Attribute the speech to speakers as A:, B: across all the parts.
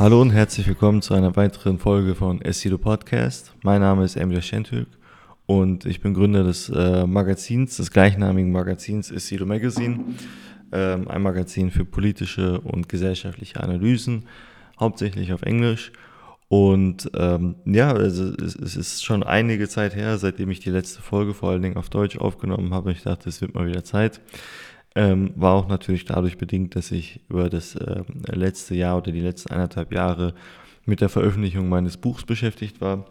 A: Hallo und herzlich willkommen zu einer weiteren Folge von Essido Podcast. Mein Name ist Emil Schentürk und ich bin Gründer des äh, Magazins, des gleichnamigen Magazins Essido Magazine. Ähm, ein Magazin für politische und gesellschaftliche Analysen, hauptsächlich auf Englisch. Und ähm, ja, also es, es, ist schon einige Zeit her, seitdem ich die letzte Folge vor allen Dingen auf Deutsch aufgenommen habe. Ich dachte, es wird mal wieder Zeit. Ähm, war auch natürlich dadurch bedingt, dass ich über das äh, letzte Jahr oder die letzten eineinhalb Jahre mit der Veröffentlichung meines Buchs beschäftigt war.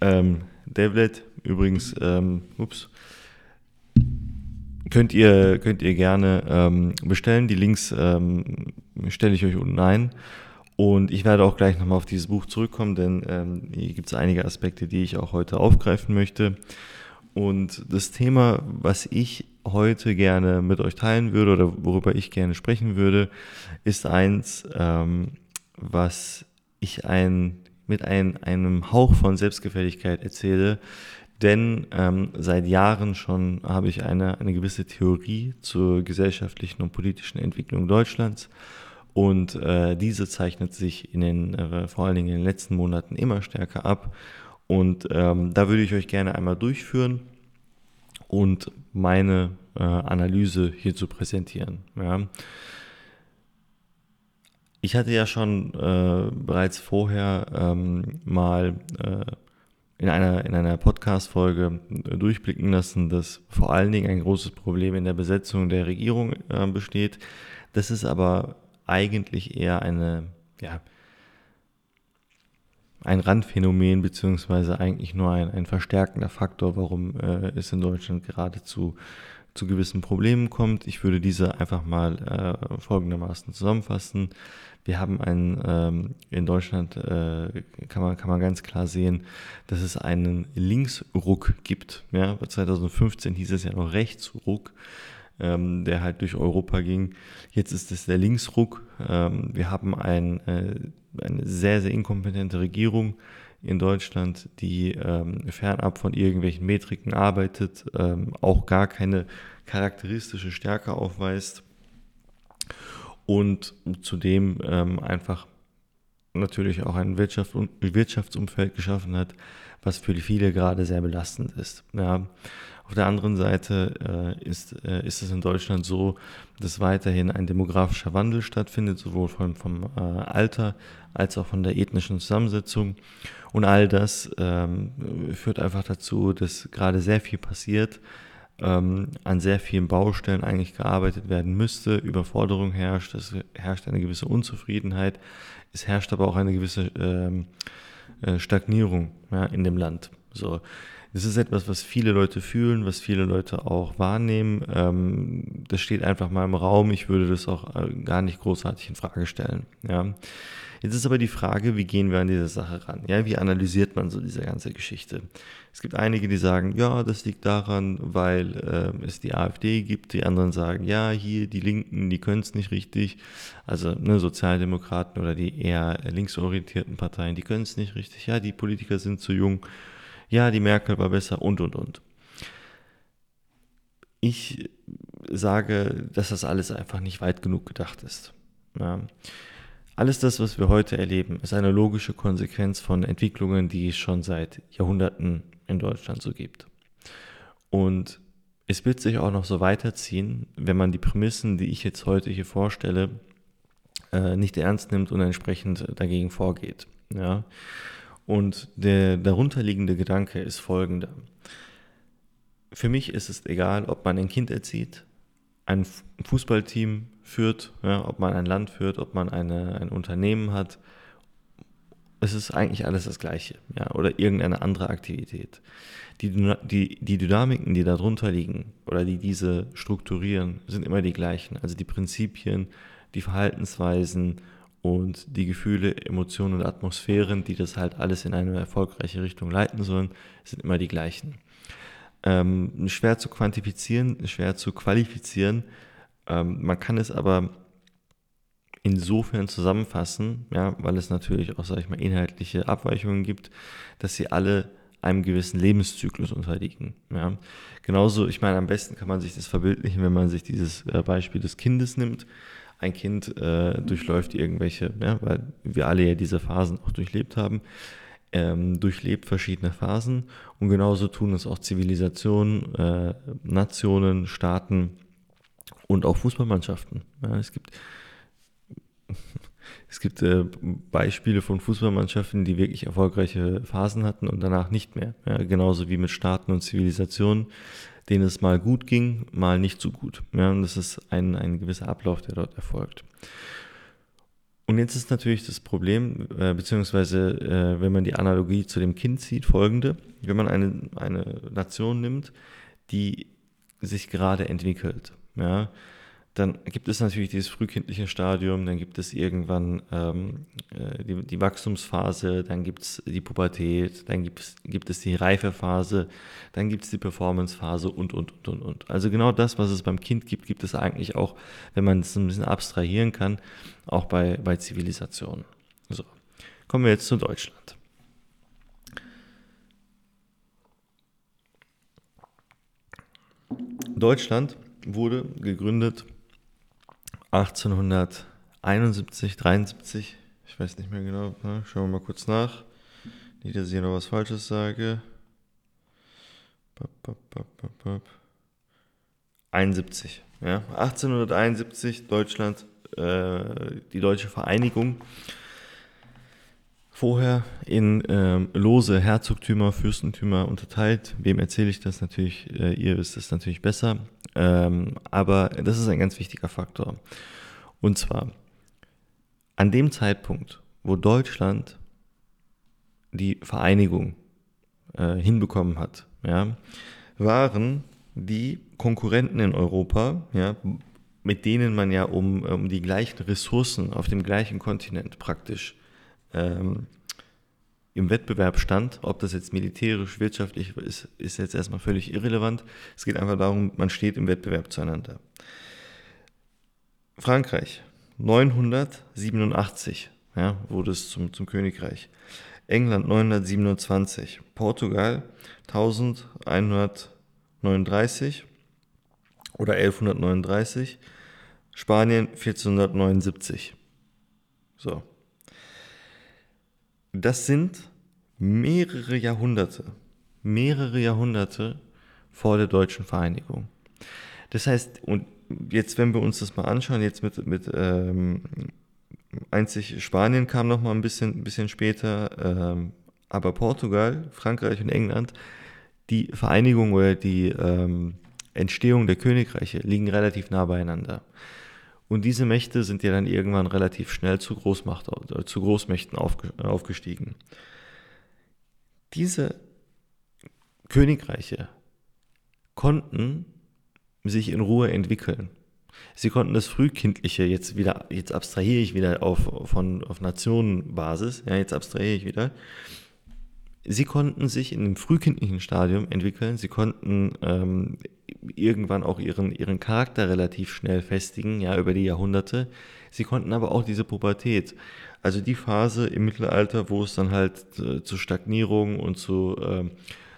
A: Ähm, Devlet, übrigens, ähm, ups, könnt ihr, könnt ihr gerne ähm, bestellen. Die Links ähm, stelle ich euch unten ein. Und ich werde auch gleich nochmal auf dieses Buch zurückkommen, denn ähm, hier gibt es einige Aspekte, die ich auch heute aufgreifen möchte. Und das Thema, was ich heute gerne mit euch teilen würde oder worüber ich gerne sprechen würde, ist eins, ähm, was ich ein, mit ein, einem Hauch von Selbstgefälligkeit erzähle. Denn ähm, seit Jahren schon habe ich eine, eine gewisse Theorie zur gesellschaftlichen und politischen Entwicklung Deutschlands. Und äh, diese zeichnet sich in den, äh, vor allen Dingen in den letzten Monaten immer stärker ab. Und ähm, da würde ich euch gerne einmal durchführen und meine äh, Analyse hierzu präsentieren. Ja. Ich hatte ja schon äh, bereits vorher ähm, mal äh, in einer, in einer Podcast-Folge durchblicken lassen, dass vor allen Dingen ein großes Problem in der Besetzung der Regierung äh, besteht. Das ist aber eigentlich eher eine, ja, ein Randphänomen, beziehungsweise eigentlich nur ein, ein verstärkender Faktor, warum äh, es in Deutschland geradezu zu gewissen Problemen kommt. Ich würde diese einfach mal äh, folgendermaßen zusammenfassen. Wir haben ein, ähm, in Deutschland äh, kann, man, kann man ganz klar sehen, dass es einen Linksruck gibt. Ja, 2015 hieß es ja noch Rechtsruck ähm, der halt durch Europa ging. Jetzt ist es der Linksruck. Ähm, wir haben ein, äh, eine sehr, sehr inkompetente Regierung in Deutschland, die ähm, fernab von irgendwelchen Metriken arbeitet, ähm, auch gar keine charakteristische Stärke aufweist und zudem ähm, einfach natürlich auch ein Wirtschaft Wirtschaftsumfeld geschaffen hat, was für viele gerade sehr belastend ist. Ja. Auf der anderen Seite äh, ist, äh, ist es in Deutschland so, dass weiterhin ein demografischer Wandel stattfindet, sowohl vom, vom äh, Alter als auch von der ethnischen Zusammensetzung. Und all das ähm, führt einfach dazu, dass gerade sehr viel passiert, ähm, an sehr vielen Baustellen eigentlich gearbeitet werden müsste, Überforderung herrscht, es herrscht eine gewisse Unzufriedenheit, es herrscht aber auch eine gewisse ähm, äh, Stagnierung ja, in dem Land. So, das ist etwas, was viele Leute fühlen, was viele Leute auch wahrnehmen. Ähm, das steht einfach mal im Raum. Ich würde das auch äh, gar nicht großartig in Frage stellen. Ja. Jetzt ist aber die Frage, wie gehen wir an diese Sache ran? Ja, wie analysiert man so diese ganze Geschichte? Es gibt einige, die sagen, ja, das liegt daran, weil äh, es die AfD gibt. Die anderen sagen, ja, hier die Linken, die können es nicht richtig. Also ne, Sozialdemokraten oder die eher linksorientierten Parteien, die können es nicht richtig. Ja, die Politiker sind zu jung ja, die Merkel war besser und, und, und. Ich sage, dass das alles einfach nicht weit genug gedacht ist. Ja. Alles das, was wir heute erleben, ist eine logische Konsequenz von Entwicklungen, die es schon seit Jahrhunderten in Deutschland so gibt. Und es wird sich auch noch so weiterziehen, wenn man die Prämissen, die ich jetzt heute hier vorstelle, äh, nicht ernst nimmt und entsprechend dagegen vorgeht. Ja. Und der darunterliegende Gedanke ist folgender. Für mich ist es egal, ob man ein Kind erzieht, ein Fußballteam führt, ja, ob man ein Land führt, ob man eine, ein Unternehmen hat. Es ist eigentlich alles das Gleiche, ja, oder irgendeine andere Aktivität. Die, die, die Dynamiken, die darunter liegen oder die diese strukturieren, sind immer die gleichen. Also die Prinzipien, die Verhaltensweisen und die Gefühle, Emotionen und Atmosphären, die das halt alles in eine erfolgreiche Richtung leiten sollen, sind immer die gleichen. Ähm, schwer zu quantifizieren, schwer zu qualifizieren. Ähm, man kann es aber insofern zusammenfassen, ja, weil es natürlich auch, sage ich mal, inhaltliche Abweichungen gibt, dass sie alle einem gewissen Lebenszyklus unterliegen. Ja. Genauso, ich meine, am besten kann man sich das verbildlichen, wenn man sich dieses äh, Beispiel des Kindes nimmt. Ein Kind äh, durchläuft irgendwelche, ja, weil wir alle ja diese Phasen auch durchlebt haben, ähm, durchlebt verschiedene Phasen und genauso tun es auch Zivilisationen, äh, Nationen, Staaten und auch Fußballmannschaften. Ja, es gibt es gibt äh, Beispiele von Fußballmannschaften, die wirklich erfolgreiche Phasen hatten und danach nicht mehr. Ja, genauso wie mit Staaten und Zivilisationen, denen es mal gut ging, mal nicht so gut. Ja, und das ist ein, ein gewisser Ablauf, der dort erfolgt. Und jetzt ist natürlich das Problem, äh, beziehungsweise äh, wenn man die Analogie zu dem Kind sieht, folgende. Wenn man eine, eine Nation nimmt, die sich gerade entwickelt, ja, dann gibt es natürlich dieses frühkindliche Stadium, dann gibt es irgendwann ähm, äh, die, die, Wachstumsphase, dann gibt es die Pubertät, dann gibt es, gibt es die Reifephase, dann gibt es die Performancephase und, und, und, und, und. Also genau das, was es beim Kind gibt, gibt es eigentlich auch, wenn man es ein bisschen abstrahieren kann, auch bei, bei Zivilisationen. So, kommen wir jetzt zu Deutschland. Deutschland wurde gegründet 1871, 73, ich weiß nicht mehr genau, ne? schauen wir mal kurz nach. Nicht, dass ich hier noch was Falsches sage. 71, ja. 1871, Deutschland, äh, die deutsche Vereinigung. Vorher in ähm, lose Herzogtümer, Fürstentümer unterteilt. Wem erzähle ich das natürlich? Äh, ihr wisst es natürlich besser. Ähm, aber das ist ein ganz wichtiger Faktor. Und zwar, an dem Zeitpunkt, wo Deutschland die Vereinigung äh, hinbekommen hat, ja, waren die Konkurrenten in Europa, ja, mit denen man ja um, um die gleichen Ressourcen auf dem gleichen Kontinent praktisch ähm, im Wettbewerb stand, ob das jetzt militärisch, wirtschaftlich ist, ist jetzt erstmal völlig irrelevant. Es geht einfach darum, man steht im Wettbewerb zueinander. Frankreich, 987 ja, wurde es zum, zum Königreich. England 927, Portugal 1139 oder 1139, Spanien 1479. So. Das sind mehrere Jahrhunderte, mehrere Jahrhunderte vor der deutschen Vereinigung. Das heißt, und jetzt, wenn wir uns das mal anschauen, jetzt mit, mit ähm, einzig Spanien kam noch mal ein bisschen, bisschen später, ähm, aber Portugal, Frankreich und England, die Vereinigung oder die ähm, Entstehung der Königreiche liegen relativ nah beieinander. Und diese Mächte sind ja dann irgendwann relativ schnell zu, Großmacht, äh, zu Großmächten aufgestiegen. Diese Königreiche konnten sich in Ruhe entwickeln. Sie konnten das Frühkindliche jetzt wieder, jetzt abstrahiere ich wieder auf, von, auf Nationenbasis, ja, jetzt abstrahiere ich wieder, sie konnten sich in dem frühkindlichen Stadium entwickeln, sie konnten ähm, irgendwann auch ihren, ihren Charakter relativ schnell festigen, ja, über die Jahrhunderte. Sie konnten aber auch diese Pubertät, also die Phase im Mittelalter, wo es dann halt äh, zu Stagnierung und zu, äh,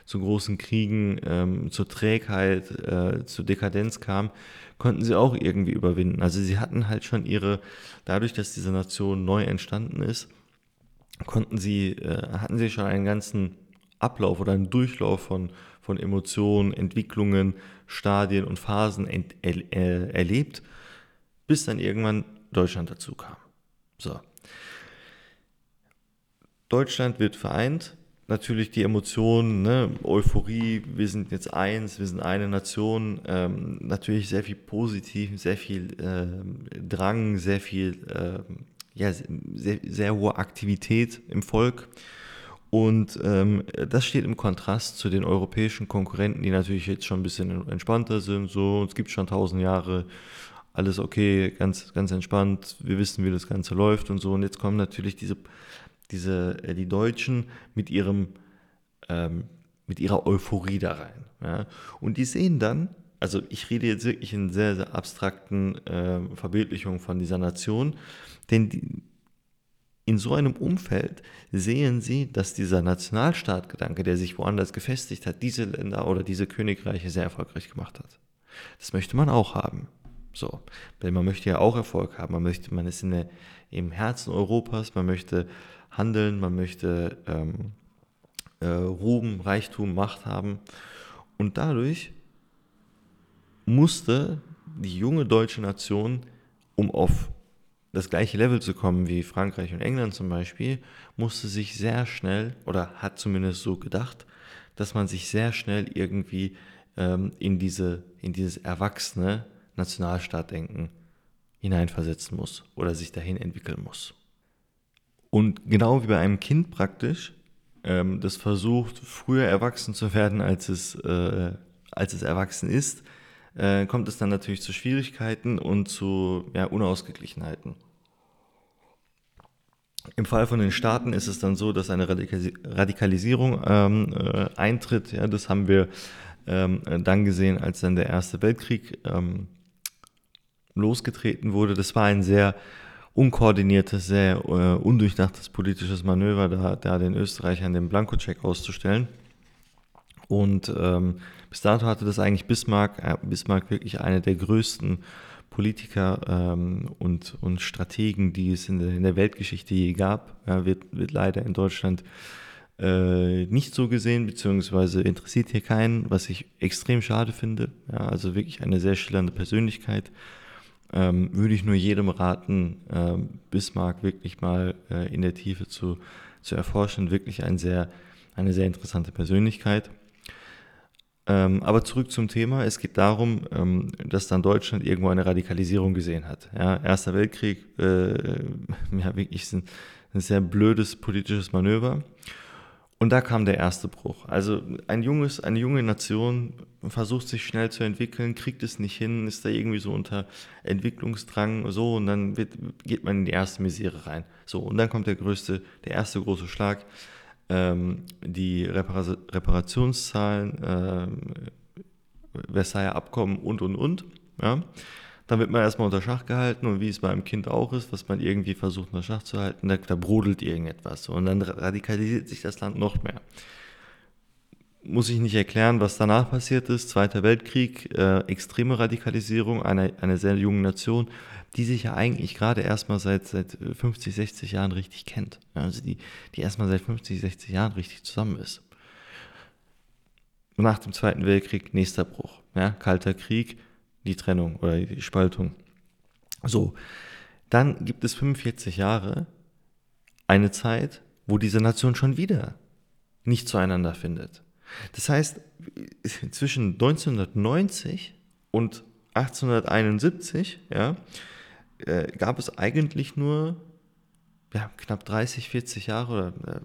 A: zu großen Kriegen, äh, zur Trägheit, äh, zur Dekadenz kam, konnten sie auch irgendwie überwinden. Also sie hatten halt schon ihre, dadurch, dass diese Nation neu entstanden ist, konnten sie, äh, hatten sie schon einen ganzen Ablauf oder einen Durchlauf von, von Emotionen, Entwicklungen, Stadien und Phasen ent, äh, erlebt, bis dann irgendwann Deutschland dazu kam. So. Deutschland wird vereint. Natürlich die Emotionen, ne? Euphorie, wir sind jetzt eins, wir sind eine Nation. Ähm, natürlich sehr viel positiv, sehr viel äh, Drang, sehr viel ähm, ja, sehr, sehr hohe Aktivität im Volk. Und ähm, das steht im Kontrast zu den europäischen Konkurrenten, die natürlich jetzt schon ein bisschen entspannter sind. So, es gibt schon tausend Jahre, alles okay, ganz, ganz entspannt, wir wissen, wie das Ganze läuft und so. Und jetzt kommen natürlich diese, diese äh, die Deutschen mit ihrem, ähm, mit ihrer Euphorie da rein. Ja? Und die sehen dann, also ich rede jetzt wirklich in sehr, sehr abstrakten äh, Verbildlichungen von dieser Nation, denn die, in so einem Umfeld sehen sie, dass dieser Nationalstaatgedanke, der sich woanders gefestigt hat, diese Länder oder diese Königreiche sehr erfolgreich gemacht hat. Das möchte man auch haben. So, denn man möchte ja auch Erfolg haben. Man möchte, man ist in der, im Herzen Europas, man möchte handeln, man möchte ähm, äh, Ruhm, Reichtum, Macht haben. Und dadurch musste die junge deutsche Nation, um auf das gleiche Level zu kommen wie Frankreich und England zum Beispiel, musste sich sehr schnell, oder hat zumindest so gedacht, dass man sich sehr schnell irgendwie ähm, in, diese, in dieses erwachsene Nationalstaatdenken hineinversetzen muss oder sich dahin entwickeln muss. Und genau wie bei einem Kind praktisch, ähm, das versucht, früher erwachsen zu werden, als es, äh, als es erwachsen ist, äh, kommt es dann natürlich zu Schwierigkeiten und zu ja, Unausgeglichenheiten. Im Fall von den Staaten ist es dann so, dass eine Radikalisierung ähm, äh, eintritt. Ja, das haben wir ähm, dann gesehen, als dann der Erste Weltkrieg ähm, losgetreten wurde. Das war ein sehr unkoordiniertes, sehr äh, undurchdachtes politisches Manöver, da, da den Österreichern den Blankocheck auszustellen. Und ähm, bis dato hatte das eigentlich Bismarck, äh, Bismarck wirklich einer der größten Politiker ähm, und, und Strategen, die es in der, in der Weltgeschichte je gab. Ja, wird, wird leider in Deutschland äh, nicht so gesehen, beziehungsweise interessiert hier keinen, was ich extrem schade finde. Ja, also wirklich eine sehr schillernde Persönlichkeit. Ähm, würde ich nur jedem raten, äh, Bismarck wirklich mal äh, in der Tiefe zu, zu erforschen. Wirklich ein sehr, eine sehr interessante Persönlichkeit. Ähm, aber zurück zum Thema. Es geht darum, ähm, dass dann Deutschland irgendwo eine Radikalisierung gesehen hat. Ja, Erster Weltkrieg, äh, ja, wirklich ein, ein sehr blödes politisches Manöver. Und da kam der erste Bruch. Also ein junges, eine junge Nation versucht sich schnell zu entwickeln, kriegt es nicht hin, ist da irgendwie so unter Entwicklungsdrang, so und dann wird, geht man in die erste Misere rein. So und dann kommt der größte, der erste große Schlag, ähm, die Repara Reparationszahlen, äh, Versailles Abkommen und und und. Ja. Dann wird man erstmal unter Schach gehalten und wie es bei einem Kind auch ist, was man irgendwie versucht unter Schach zu halten, da, da brodelt irgendetwas und dann radikalisiert sich das Land noch mehr. Muss ich nicht erklären, was danach passiert ist. Zweiter Weltkrieg, äh, extreme Radikalisierung einer, einer sehr jungen Nation, die sich ja eigentlich gerade erstmal seit, seit 50, 60 Jahren richtig kennt. Also die, die erstmal seit 50, 60 Jahren richtig zusammen ist. Nach dem Zweiten Weltkrieg nächster Bruch. Ja, Kalter Krieg, die Trennung oder die Spaltung. So, dann gibt es 45 Jahre eine Zeit, wo diese Nation schon wieder nicht zueinander findet. Das heißt, zwischen 1990 und 1871 ja, äh, gab es eigentlich nur ja, knapp 30, 40 Jahre oder äh,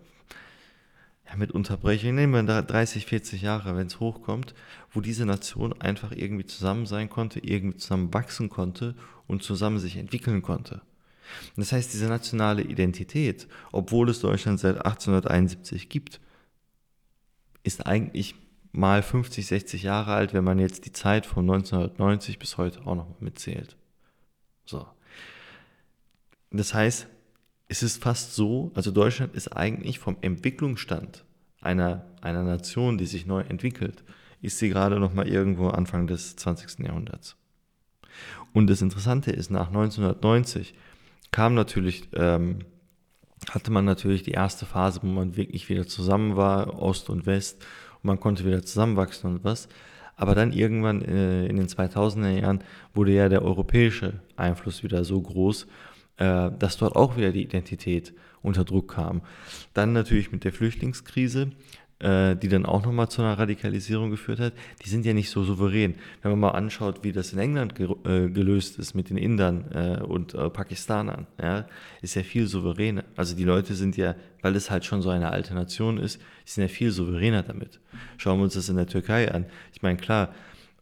A: ja, mit Unterbrechung, nehmen wir 30, 40 Jahre, wenn es hochkommt, wo diese Nation einfach irgendwie zusammen sein konnte, irgendwie zusammen wachsen konnte und zusammen sich entwickeln konnte. Das heißt, diese nationale Identität, obwohl es Deutschland seit 1871 gibt, ist eigentlich mal 50, 60 Jahre alt, wenn man jetzt die Zeit von 1990 bis heute auch noch mitzählt. So. Das heißt, es ist fast so, also Deutschland ist eigentlich vom Entwicklungsstand einer, einer Nation, die sich neu entwickelt, ist sie gerade noch mal irgendwo Anfang des 20. Jahrhunderts. Und das Interessante ist, nach 1990 kam natürlich, ähm, hatte man natürlich die erste Phase, wo man wirklich wieder zusammen war, Ost und West, und man konnte wieder zusammenwachsen und was. Aber dann irgendwann äh, in den 2000er Jahren wurde ja der europäische Einfluss wieder so groß äh, dass dort auch wieder die Identität unter Druck kam. Dann natürlich mit der Flüchtlingskrise, äh, die dann auch nochmal zu einer Radikalisierung geführt hat, die sind ja nicht so souverän. Wenn man mal anschaut, wie das in England ge äh, gelöst ist mit den Indern äh, und äh, Pakistanern, ja, ist ja viel souveräner. Also die Leute sind ja, weil es halt schon so eine alte Nation ist, sind ja viel souveräner damit. Schauen wir uns das in der Türkei an. Ich meine, klar,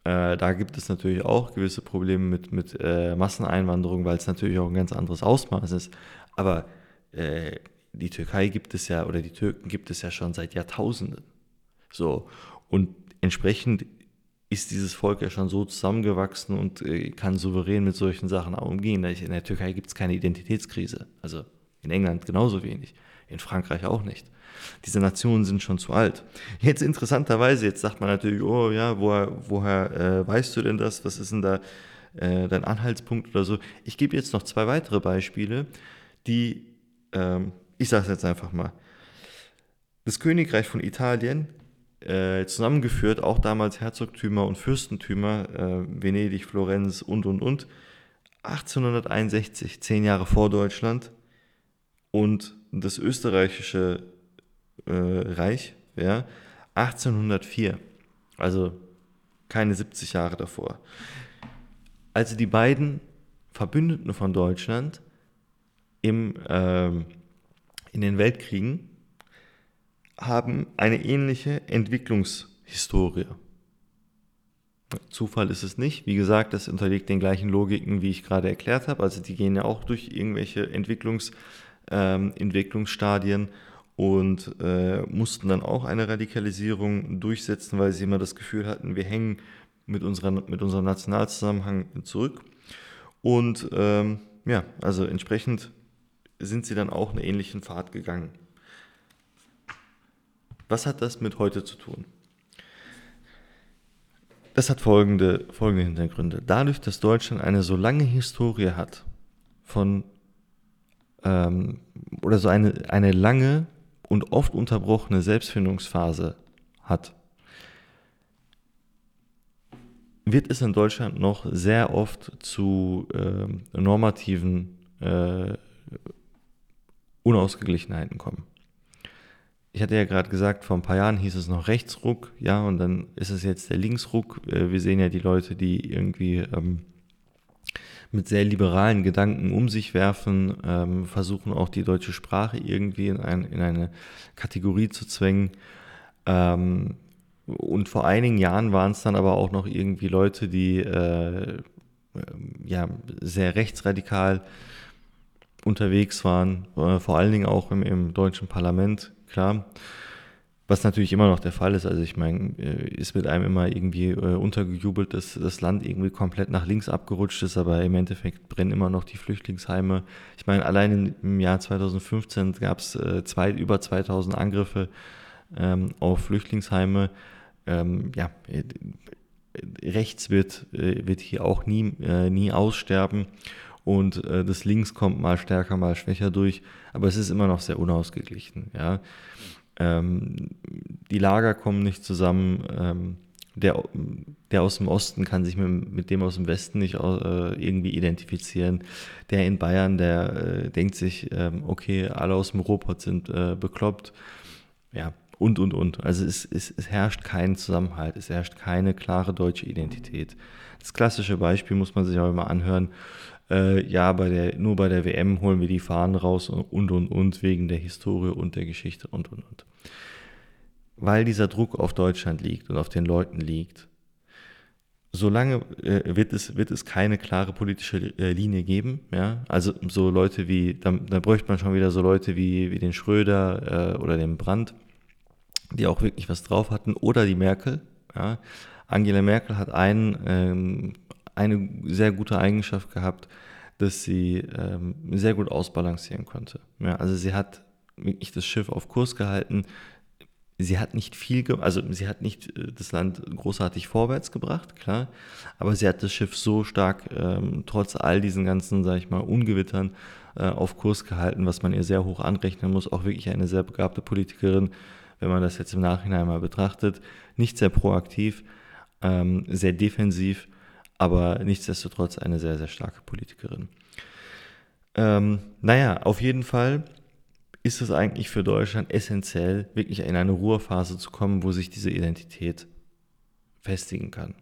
A: äh, da gibt es natürlich auch gewisse Probleme mit, mit äh, Masseneinwanderung, weil es natürlich auch ein ganz anderes Ausmaß ist. Aber äh, die Türkei gibt es ja, oder die Türken gibt es ja schon seit Jahrtausenden. So. Und entsprechend ist dieses Volk ja schon so zusammengewachsen und äh, kann souverän mit solchen Sachen auch umgehen. In der Türkei gibt es keine Identitätskrise. Also in England genauso wenig. In Frankreich auch nicht. Diese Nationen sind schon zu alt. Jetzt interessanterweise, jetzt sagt man natürlich, oh ja, woher, woher äh, weißt du denn das? Was ist denn da äh, dein Anhaltspunkt oder so. Ich gebe jetzt noch zwei weitere Beispiele, die, ähm, ich sage es jetzt einfach mal. Das Königreich von Italien, äh, zusammengeführt, auch damals Herzogtümer und Fürstentümer, äh, Venedig, Florenz und, und, und, 1861, zehn Jahre vor Deutschland, und das österreichische äh, Reich, ja, 1804, also keine 70 Jahre davor. Also die beiden Verbündeten von Deutschland im, äh, in den Weltkriegen haben eine ähnliche Entwicklungshistorie. Zufall ist es nicht. Wie gesagt, das unterliegt den gleichen Logiken, wie ich gerade erklärt habe. Also die gehen ja auch durch irgendwelche Entwicklungs, ähm, Entwicklungsstadien und äh, mussten dann auch eine Radikalisierung durchsetzen, weil sie immer das Gefühl hatten, wir hängen mit, unserer, mit unserem Nationalzusammenhang zurück. Und ähm, ja, also entsprechend sind sie dann auch einen ähnlichen Pfad gegangen. Was hat das mit heute zu tun? Das hat folgende, folgende Hintergründe. Dadurch, dass Deutschland eine so lange Historie hat von ähm, oder so eine, eine lange und oft unterbrochene Selbstfindungsphase hat, wird es in Deutschland noch sehr oft zu äh, normativen äh, Unausgeglichenheiten kommen. Ich hatte ja gerade gesagt, vor ein paar Jahren hieß es noch Rechtsruck, ja, und dann ist es jetzt der Linksruck. Äh, wir sehen ja die Leute, die irgendwie ähm, mit sehr liberalen Gedanken um sich werfen, ähm, versuchen auch die deutsche Sprache irgendwie in, ein, in eine Kategorie zu zwängen. Ähm, und vor einigen Jahren waren es dann aber auch noch irgendwie Leute, die äh, ja, sehr rechtsradikal unterwegs waren, äh, vor allen Dingen auch im, im deutschen Parlament, klar. Was natürlich immer noch der Fall ist. Also ich meine, äh, ist mit einem immer irgendwie äh, untergejubelt, dass das Land irgendwie komplett nach links abgerutscht ist, aber im Endeffekt brennen immer noch die Flüchtlingsheime. Ich meine, allein im Jahr 2015 gab es zwei, über 2000 Angriffe ähm, auf Flüchtlingsheime. Ähm, ja, äh, rechts wird, wird hier auch nie, nie aussterben und das Links kommt mal stärker, mal schwächer durch, aber es ist immer noch sehr unausgeglichen. Ja. Ähm, die Lager kommen nicht zusammen. Ähm, der, der aus dem Osten kann sich mit, mit dem aus dem Westen nicht äh, irgendwie identifizieren. Der in Bayern, der äh, denkt sich, ähm, okay, alle aus dem Ruhrpott sind äh, bekloppt. Ja, und, und, und. Also es, es, es herrscht kein Zusammenhalt, es herrscht keine klare deutsche Identität. Das klassische Beispiel muss man sich auch immer anhören äh, ja, bei der, nur bei der WM holen wir die Fahnen raus und, und, und, wegen der Historie und der Geschichte und, und, und. Weil dieser Druck auf Deutschland liegt und auf den Leuten liegt, solange äh, wird, es, wird es keine klare politische äh, Linie geben. Ja? Also so Leute wie, da, da bräuchte man schon wieder so Leute wie, wie den Schröder äh, oder den Brandt, die auch wirklich was drauf hatten, oder die Merkel. Ja? Angela Merkel hat einen ähm, eine sehr gute Eigenschaft gehabt, dass sie ähm, sehr gut ausbalancieren konnte. Ja, also sie hat wirklich das Schiff auf Kurs gehalten. Sie hat nicht viel, also sie hat nicht äh, das Land großartig vorwärts gebracht, klar, aber sie hat das Schiff so stark, ähm, trotz all diesen ganzen, sag ich mal, Ungewittern äh, auf Kurs gehalten, was man ihr sehr hoch anrechnen muss. Auch wirklich eine sehr begabte Politikerin, wenn man das jetzt im Nachhinein mal betrachtet. Nicht sehr proaktiv, ähm, sehr defensiv aber nichtsdestotrotz eine sehr, sehr starke Politikerin. Ähm, naja, auf jeden Fall ist es eigentlich für Deutschland essentiell, wirklich in eine Ruhephase zu kommen, wo sich diese Identität festigen kann.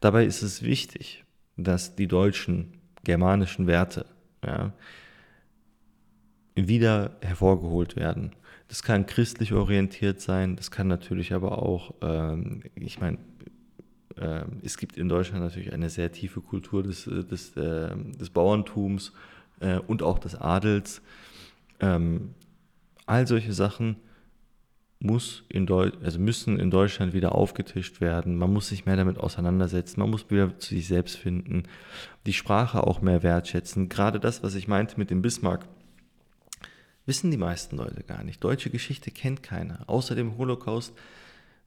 A: Dabei ist es wichtig, dass die deutschen germanischen Werte ja, wieder hervorgeholt werden. Das kann christlich orientiert sein, das kann natürlich aber auch, ähm, ich meine, äh, es gibt in Deutschland natürlich eine sehr tiefe Kultur des, äh, des, äh, des Bauerntums äh, und auch des Adels. Ähm, all solche Sachen muss in also müssen in Deutschland wieder aufgetischt werden. Man muss sich mehr damit auseinandersetzen. Man muss wieder zu sich selbst finden. Die Sprache auch mehr wertschätzen. Gerade das, was ich meinte mit dem Bismarck, wissen die meisten Leute gar nicht. Deutsche Geschichte kennt keiner. Außer dem Holocaust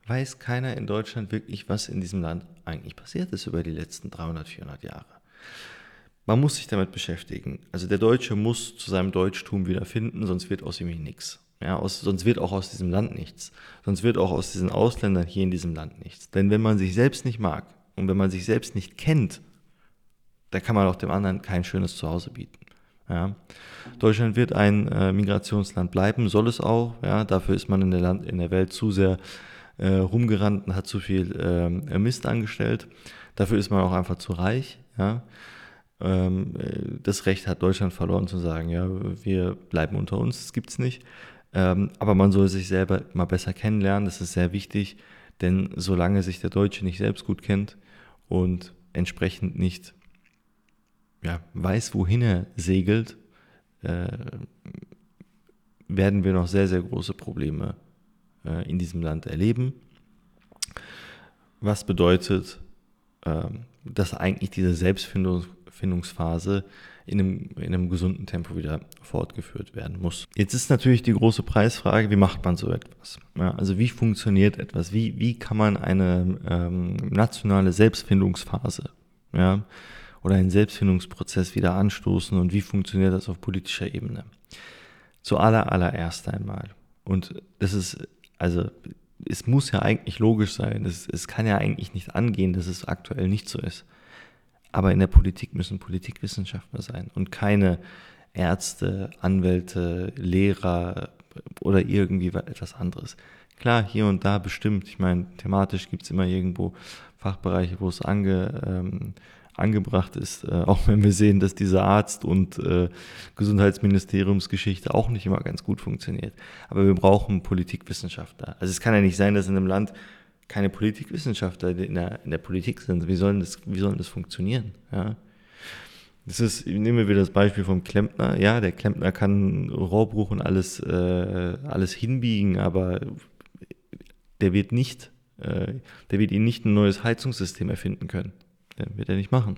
A: weiß keiner in Deutschland wirklich, was in diesem Land eigentlich passiert ist über die letzten 300, 400 Jahre. Man muss sich damit beschäftigen. Also der Deutsche muss zu seinem Deutschtum wiederfinden, sonst wird aus ihm nichts. Ja, aus, sonst wird auch aus diesem Land nichts. Sonst wird auch aus diesen Ausländern hier in diesem Land nichts. Denn wenn man sich selbst nicht mag und wenn man sich selbst nicht kennt, dann kann man auch dem anderen kein schönes Zuhause bieten. Ja. Deutschland wird ein äh, Migrationsland bleiben, soll es auch. Ja. Dafür ist man in der, Land, in der Welt zu sehr äh, rumgerannt und hat zu viel äh, Mist angestellt. Dafür ist man auch einfach zu reich. Ja. Ähm, äh, das Recht hat Deutschland verloren zu sagen, ja, wir bleiben unter uns, das gibt es nicht. Ähm, aber man soll sich selber mal besser kennenlernen, das ist sehr wichtig, denn solange sich der Deutsche nicht selbst gut kennt und entsprechend nicht ja, weiß, wohin er segelt, äh, werden wir noch sehr, sehr große Probleme äh, in diesem Land erleben. Was bedeutet, äh, dass eigentlich diese Selbstfindungsphase in einem, in einem gesunden Tempo wieder fortgeführt werden muss. Jetzt ist natürlich die große Preisfrage, wie macht man so etwas? Ja, also wie funktioniert etwas? Wie, wie kann man eine ähm, nationale Selbstfindungsphase ja, oder einen Selbstfindungsprozess wieder anstoßen und wie funktioniert das auf politischer Ebene? Zuallererst aller einmal. Und das ist, also es muss ja eigentlich logisch sein. Es, es kann ja eigentlich nicht angehen, dass es aktuell nicht so ist. Aber in der Politik müssen Politikwissenschaftler sein und keine Ärzte, Anwälte, Lehrer oder irgendwie etwas anderes. Klar, hier und da bestimmt. Ich meine, thematisch gibt es immer irgendwo Fachbereiche, wo es ange, ähm, angebracht ist, äh, auch wenn wir sehen, dass diese Arzt- und äh, Gesundheitsministeriumsgeschichte auch nicht immer ganz gut funktioniert. Aber wir brauchen Politikwissenschaftler. Also es kann ja nicht sein, dass in einem Land keine Politikwissenschaftler in der, in der Politik sind. Wie sollen das, wie sollen das funktionieren? Ja? Das ist, nehmen wir wieder das Beispiel vom Klempner. Ja, der Klempner kann Rohrbruch und alles, äh, alles hinbiegen, aber der wird nicht, äh, der wird ihnen nicht ein neues Heizungssystem erfinden können. Wird er nicht machen.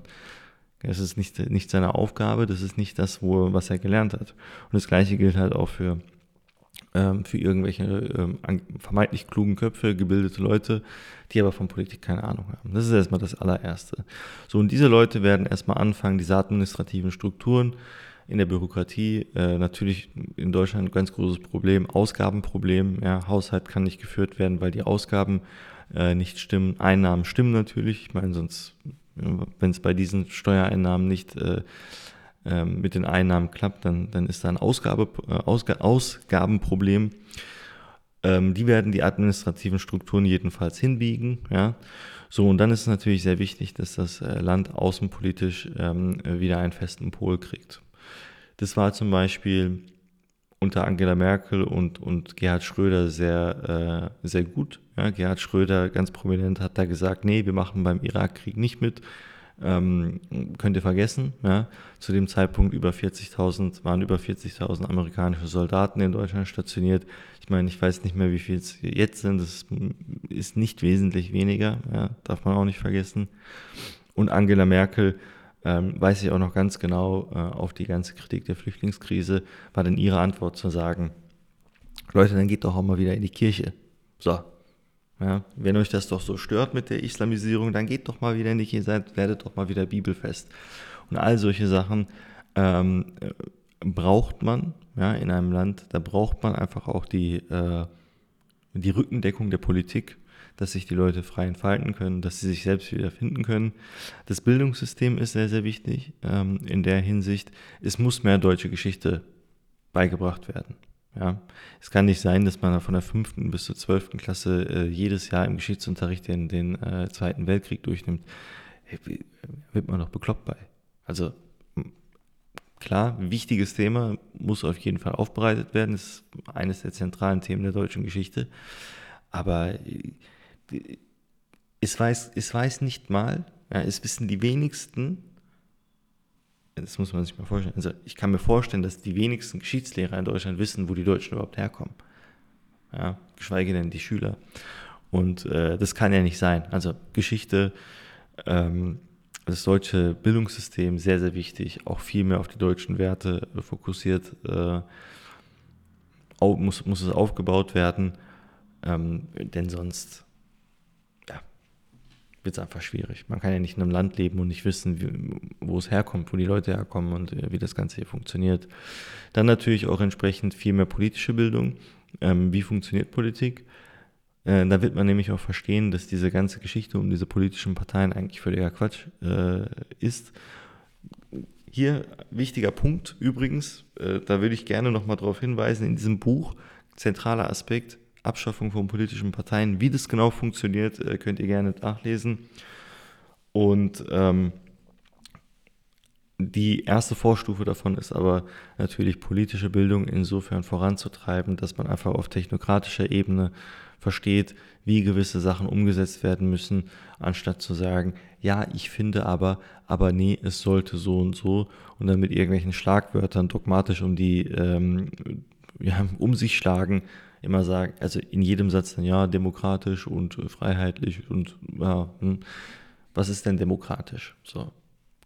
A: Das ist nicht, nicht seine Aufgabe, das ist nicht das, wo, was er gelernt hat. Und das Gleiche gilt halt auch für ähm, für irgendwelche ähm, vermeintlich klugen Köpfe, gebildete Leute, die aber von Politik keine Ahnung haben. Das ist erstmal das allererste. So, und diese Leute werden erstmal anfangen, diese administrativen Strukturen in der Bürokratie, äh, natürlich in Deutschland ein ganz großes Problem, Ausgabenproblem. Ja, Haushalt kann nicht geführt werden, weil die Ausgaben äh, nicht stimmen. Einnahmen stimmen natürlich. Ich meine, sonst, wenn es bei diesen Steuereinnahmen nicht äh, ähm, mit den Einnahmen klappt, dann, dann ist da ein Ausgabe, äh, Ausg Ausgabenproblem. Ähm, die werden die administrativen Strukturen jedenfalls hinbiegen. Ja. So, und dann ist es natürlich sehr wichtig, dass das äh, Land außenpolitisch ähm, wieder einen festen Pol kriegt. Das war zum Beispiel unter Angela Merkel und, und Gerhard Schröder sehr, äh, sehr gut. Ja, Gerhard Schröder ganz prominent hat da gesagt, nee, wir machen beim Irakkrieg nicht mit, ähm, könnt ihr vergessen. Ja. Zu dem Zeitpunkt über 40.000 waren über 40.000 amerikanische Soldaten in Deutschland stationiert. Ich meine, ich weiß nicht mehr, wie viel es jetzt sind. Das ist nicht wesentlich weniger, ja, darf man auch nicht vergessen. Und Angela Merkel ähm, weiß ich auch noch ganz genau äh, auf die ganze Kritik der Flüchtlingskrise, war dann ihre Antwort zu sagen, Leute, dann geht doch auch mal wieder in die Kirche. So, ja, wenn euch das doch so stört mit der Islamisierung, dann geht doch mal wieder nicht, ihr seid, werdet doch mal wieder bibelfest. Und all solche Sachen ähm, äh, braucht man ja, in einem Land, da braucht man einfach auch die, äh, die Rückendeckung der Politik, dass sich die Leute frei entfalten können, dass sie sich selbst wiederfinden können. Das Bildungssystem ist sehr, sehr wichtig ähm, in der Hinsicht. Es muss mehr deutsche Geschichte beigebracht werden. Ja, es kann nicht sein, dass man von der fünften bis zur zwölften Klasse äh, jedes Jahr im Geschichtsunterricht den, den äh, Zweiten Weltkrieg durchnimmt. Hey, wird man doch bekloppt bei. Also klar, wichtiges Thema, muss auf jeden Fall aufbereitet werden, ist eines der zentralen Themen der deutschen Geschichte. Aber äh, es weiß, es weiß nicht mal, ja, es wissen die wenigsten, das muss man sich mal vorstellen. Also ich kann mir vorstellen, dass die wenigsten Geschichtslehrer in Deutschland wissen, wo die Deutschen überhaupt herkommen. Ja, geschweige denn die Schüler. Und äh, das kann ja nicht sein. Also Geschichte, ähm, das deutsche Bildungssystem sehr, sehr wichtig, auch viel mehr auf die deutschen Werte fokussiert, äh, muss, muss es aufgebaut werden, ähm, denn sonst wird es einfach schwierig. Man kann ja nicht in einem Land leben und nicht wissen, wie, wo es herkommt, wo die Leute herkommen und äh, wie das Ganze hier funktioniert. Dann natürlich auch entsprechend viel mehr politische Bildung. Ähm, wie funktioniert Politik? Äh, da wird man nämlich auch verstehen, dass diese ganze Geschichte um diese politischen Parteien eigentlich völliger Quatsch äh, ist. Hier wichtiger Punkt übrigens, äh, da würde ich gerne nochmal darauf hinweisen, in diesem Buch, zentraler Aspekt, Abschaffung von politischen Parteien. Wie das genau funktioniert, äh, könnt ihr gerne nachlesen. Und ähm, die erste Vorstufe davon ist aber natürlich politische Bildung insofern voranzutreiben, dass man einfach auf technokratischer Ebene versteht, wie gewisse Sachen umgesetzt werden müssen, anstatt zu sagen, ja, ich finde aber, aber nee, es sollte so und so und dann mit irgendwelchen Schlagwörtern dogmatisch um die ähm, ja, um sich schlagen, immer sagen, also in jedem Satz dann ja, demokratisch und äh, freiheitlich und ja, hm, was ist denn demokratisch? So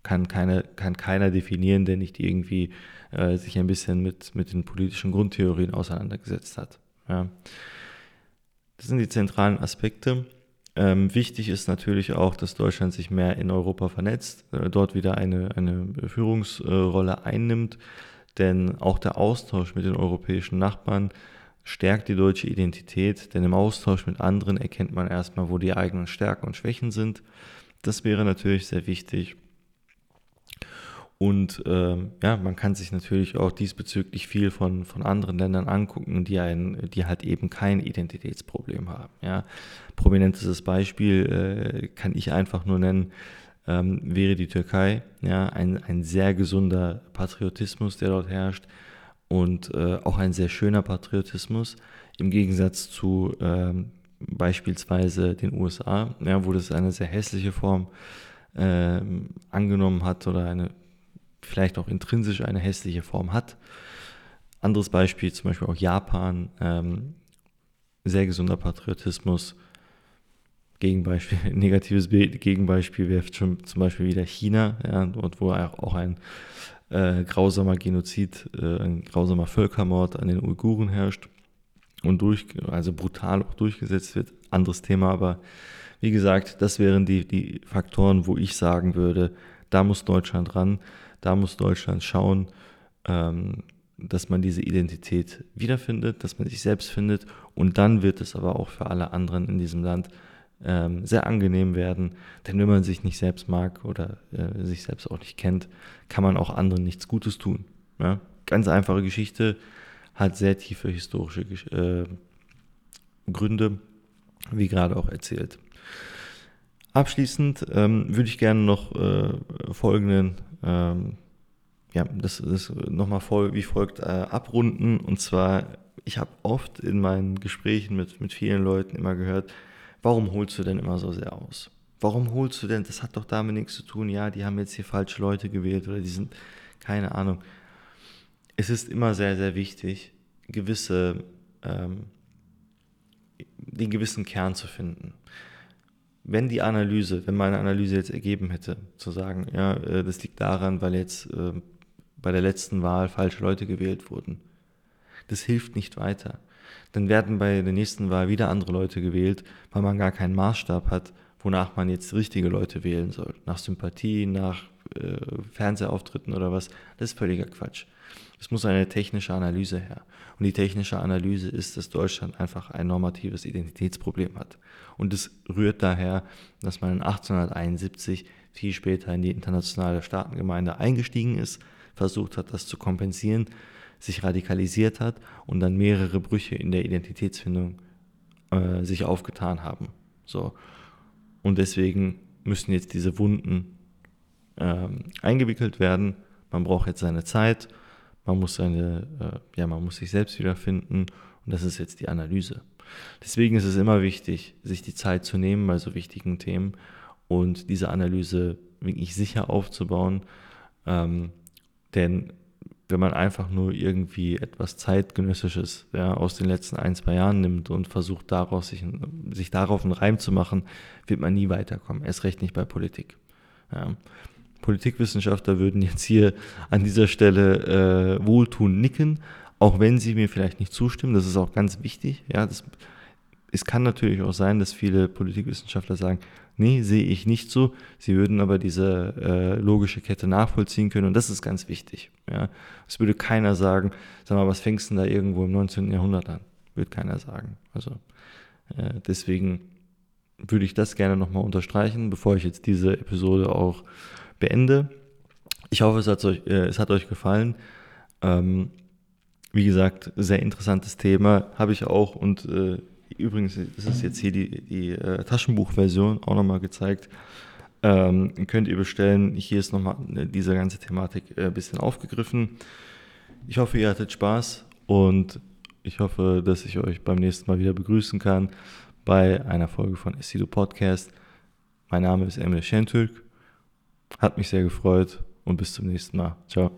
A: kann, keine, kann keiner definieren, der nicht irgendwie äh, sich ein bisschen mit, mit den politischen Grundtheorien auseinandergesetzt hat. Ja. Das sind die zentralen Aspekte. Ähm, wichtig ist natürlich auch, dass Deutschland sich mehr in Europa vernetzt, äh, dort wieder eine, eine Führungsrolle einnimmt, denn auch der Austausch mit den europäischen Nachbarn stärkt die deutsche Identität, denn im Austausch mit anderen erkennt man erstmal, wo die eigenen Stärken und Schwächen sind. Das wäre natürlich sehr wichtig. Und äh, ja, man kann sich natürlich auch diesbezüglich viel von, von anderen Ländern angucken, die, ein, die halt eben kein Identitätsproblem haben. Ja. Prominentestes Beispiel äh, kann ich einfach nur nennen, ähm, wäre die Türkei. Ja, ein, ein sehr gesunder Patriotismus, der dort herrscht und äh, auch ein sehr schöner Patriotismus im Gegensatz zu ähm, beispielsweise den USA, ja, wo das eine sehr hässliche Form äh, angenommen hat oder eine vielleicht auch intrinsisch eine hässliche Form hat. Anderes Beispiel, zum Beispiel auch Japan, ähm, sehr gesunder Patriotismus. Gegenbeispiel, negatives Gegenbeispiel wäre schon zum Beispiel wieder China, ja, dort wo auch ein äh, grausamer Genozid, äh, ein grausamer Völkermord an den Uiguren herrscht und durch, also brutal auch durchgesetzt wird. Anderes Thema, aber wie gesagt, das wären die, die Faktoren, wo ich sagen würde, da muss Deutschland ran, da muss Deutschland schauen, ähm, dass man diese Identität wiederfindet, dass man sich selbst findet und dann wird es aber auch für alle anderen in diesem Land ähm, sehr angenehm werden. Denn wenn man sich nicht selbst mag oder äh, sich selbst auch nicht kennt, kann man auch anderen nichts Gutes tun. Ja? Ganz einfache Geschichte, hat sehr tiefe historische äh, Gründe, wie gerade auch erzählt. Abschließend ähm, würde ich gerne noch äh, folgenden, ähm, ja, das, das nochmal voll, wie folgt äh, abrunden. Und zwar, ich habe oft in meinen Gesprächen mit, mit vielen Leuten immer gehört, warum holst du denn immer so sehr aus? Warum holst du denn, das hat doch damit nichts zu tun, ja, die haben jetzt hier falsche Leute gewählt oder die sind, keine Ahnung. Es ist immer sehr, sehr wichtig, gewisse, ähm, den gewissen Kern zu finden. Wenn die Analyse, wenn meine Analyse jetzt ergeben hätte, zu sagen, ja, äh, das liegt daran, weil jetzt äh, bei der letzten Wahl falsche Leute gewählt wurden, das hilft nicht weiter dann werden bei der nächsten Wahl wieder andere Leute gewählt, weil man gar keinen Maßstab hat, wonach man jetzt richtige Leute wählen soll. Nach Sympathie, nach äh, Fernsehauftritten oder was. Das ist völliger Quatsch. Es muss eine technische Analyse her. Und die technische Analyse ist, dass Deutschland einfach ein normatives Identitätsproblem hat. Und es rührt daher, dass man in 1871 viel später in die internationale Staatengemeinde eingestiegen ist, versucht hat, das zu kompensieren, sich radikalisiert hat und dann mehrere Brüche in der Identitätsfindung äh, sich aufgetan haben. So. Und deswegen müssen jetzt diese Wunden ähm, eingewickelt werden. Man braucht jetzt seine Zeit, man muss seine, äh, ja, man muss sich selbst wiederfinden und das ist jetzt die Analyse. Deswegen ist es immer wichtig, sich die Zeit zu nehmen bei so wichtigen Themen und diese Analyse wirklich sicher aufzubauen. Ähm, denn wenn man einfach nur irgendwie etwas zeitgenössisches ja, aus den letzten ein, zwei Jahren nimmt und versucht daraus sich, sich darauf einen Reim zu machen, wird man nie weiterkommen. Erst recht nicht bei Politik. Ja. Politikwissenschaftler würden jetzt hier an dieser Stelle äh, wohltun nicken, auch wenn sie mir vielleicht nicht zustimmen. Das ist auch ganz wichtig. Ja, das es kann natürlich auch sein, dass viele Politikwissenschaftler sagen, nee, sehe ich nicht so. Sie würden aber diese äh, logische Kette nachvollziehen können und das ist ganz wichtig. Ja. Es würde keiner sagen, sag mal, was fängst du denn da irgendwo im 19. Jahrhundert an? Würde keiner sagen. Also äh, deswegen würde ich das gerne nochmal unterstreichen, bevor ich jetzt diese Episode auch beende. Ich hoffe, es hat euch, äh, es hat euch gefallen. Ähm, wie gesagt, sehr interessantes Thema, habe ich auch und äh, übrigens, das ist jetzt hier die, die äh, Taschenbuchversion auch nochmal gezeigt. Ähm, könnt ihr bestellen. Hier ist nochmal äh, diese ganze Thematik ein äh, bisschen aufgegriffen. Ich hoffe, ihr hattet Spaß und ich hoffe, dass ich euch beim nächsten Mal wieder begrüßen kann bei einer Folge von Essido Podcast. Mein Name ist Emil Şentürk. Hat mich sehr gefreut und bis zum nächsten Mal. Ciao.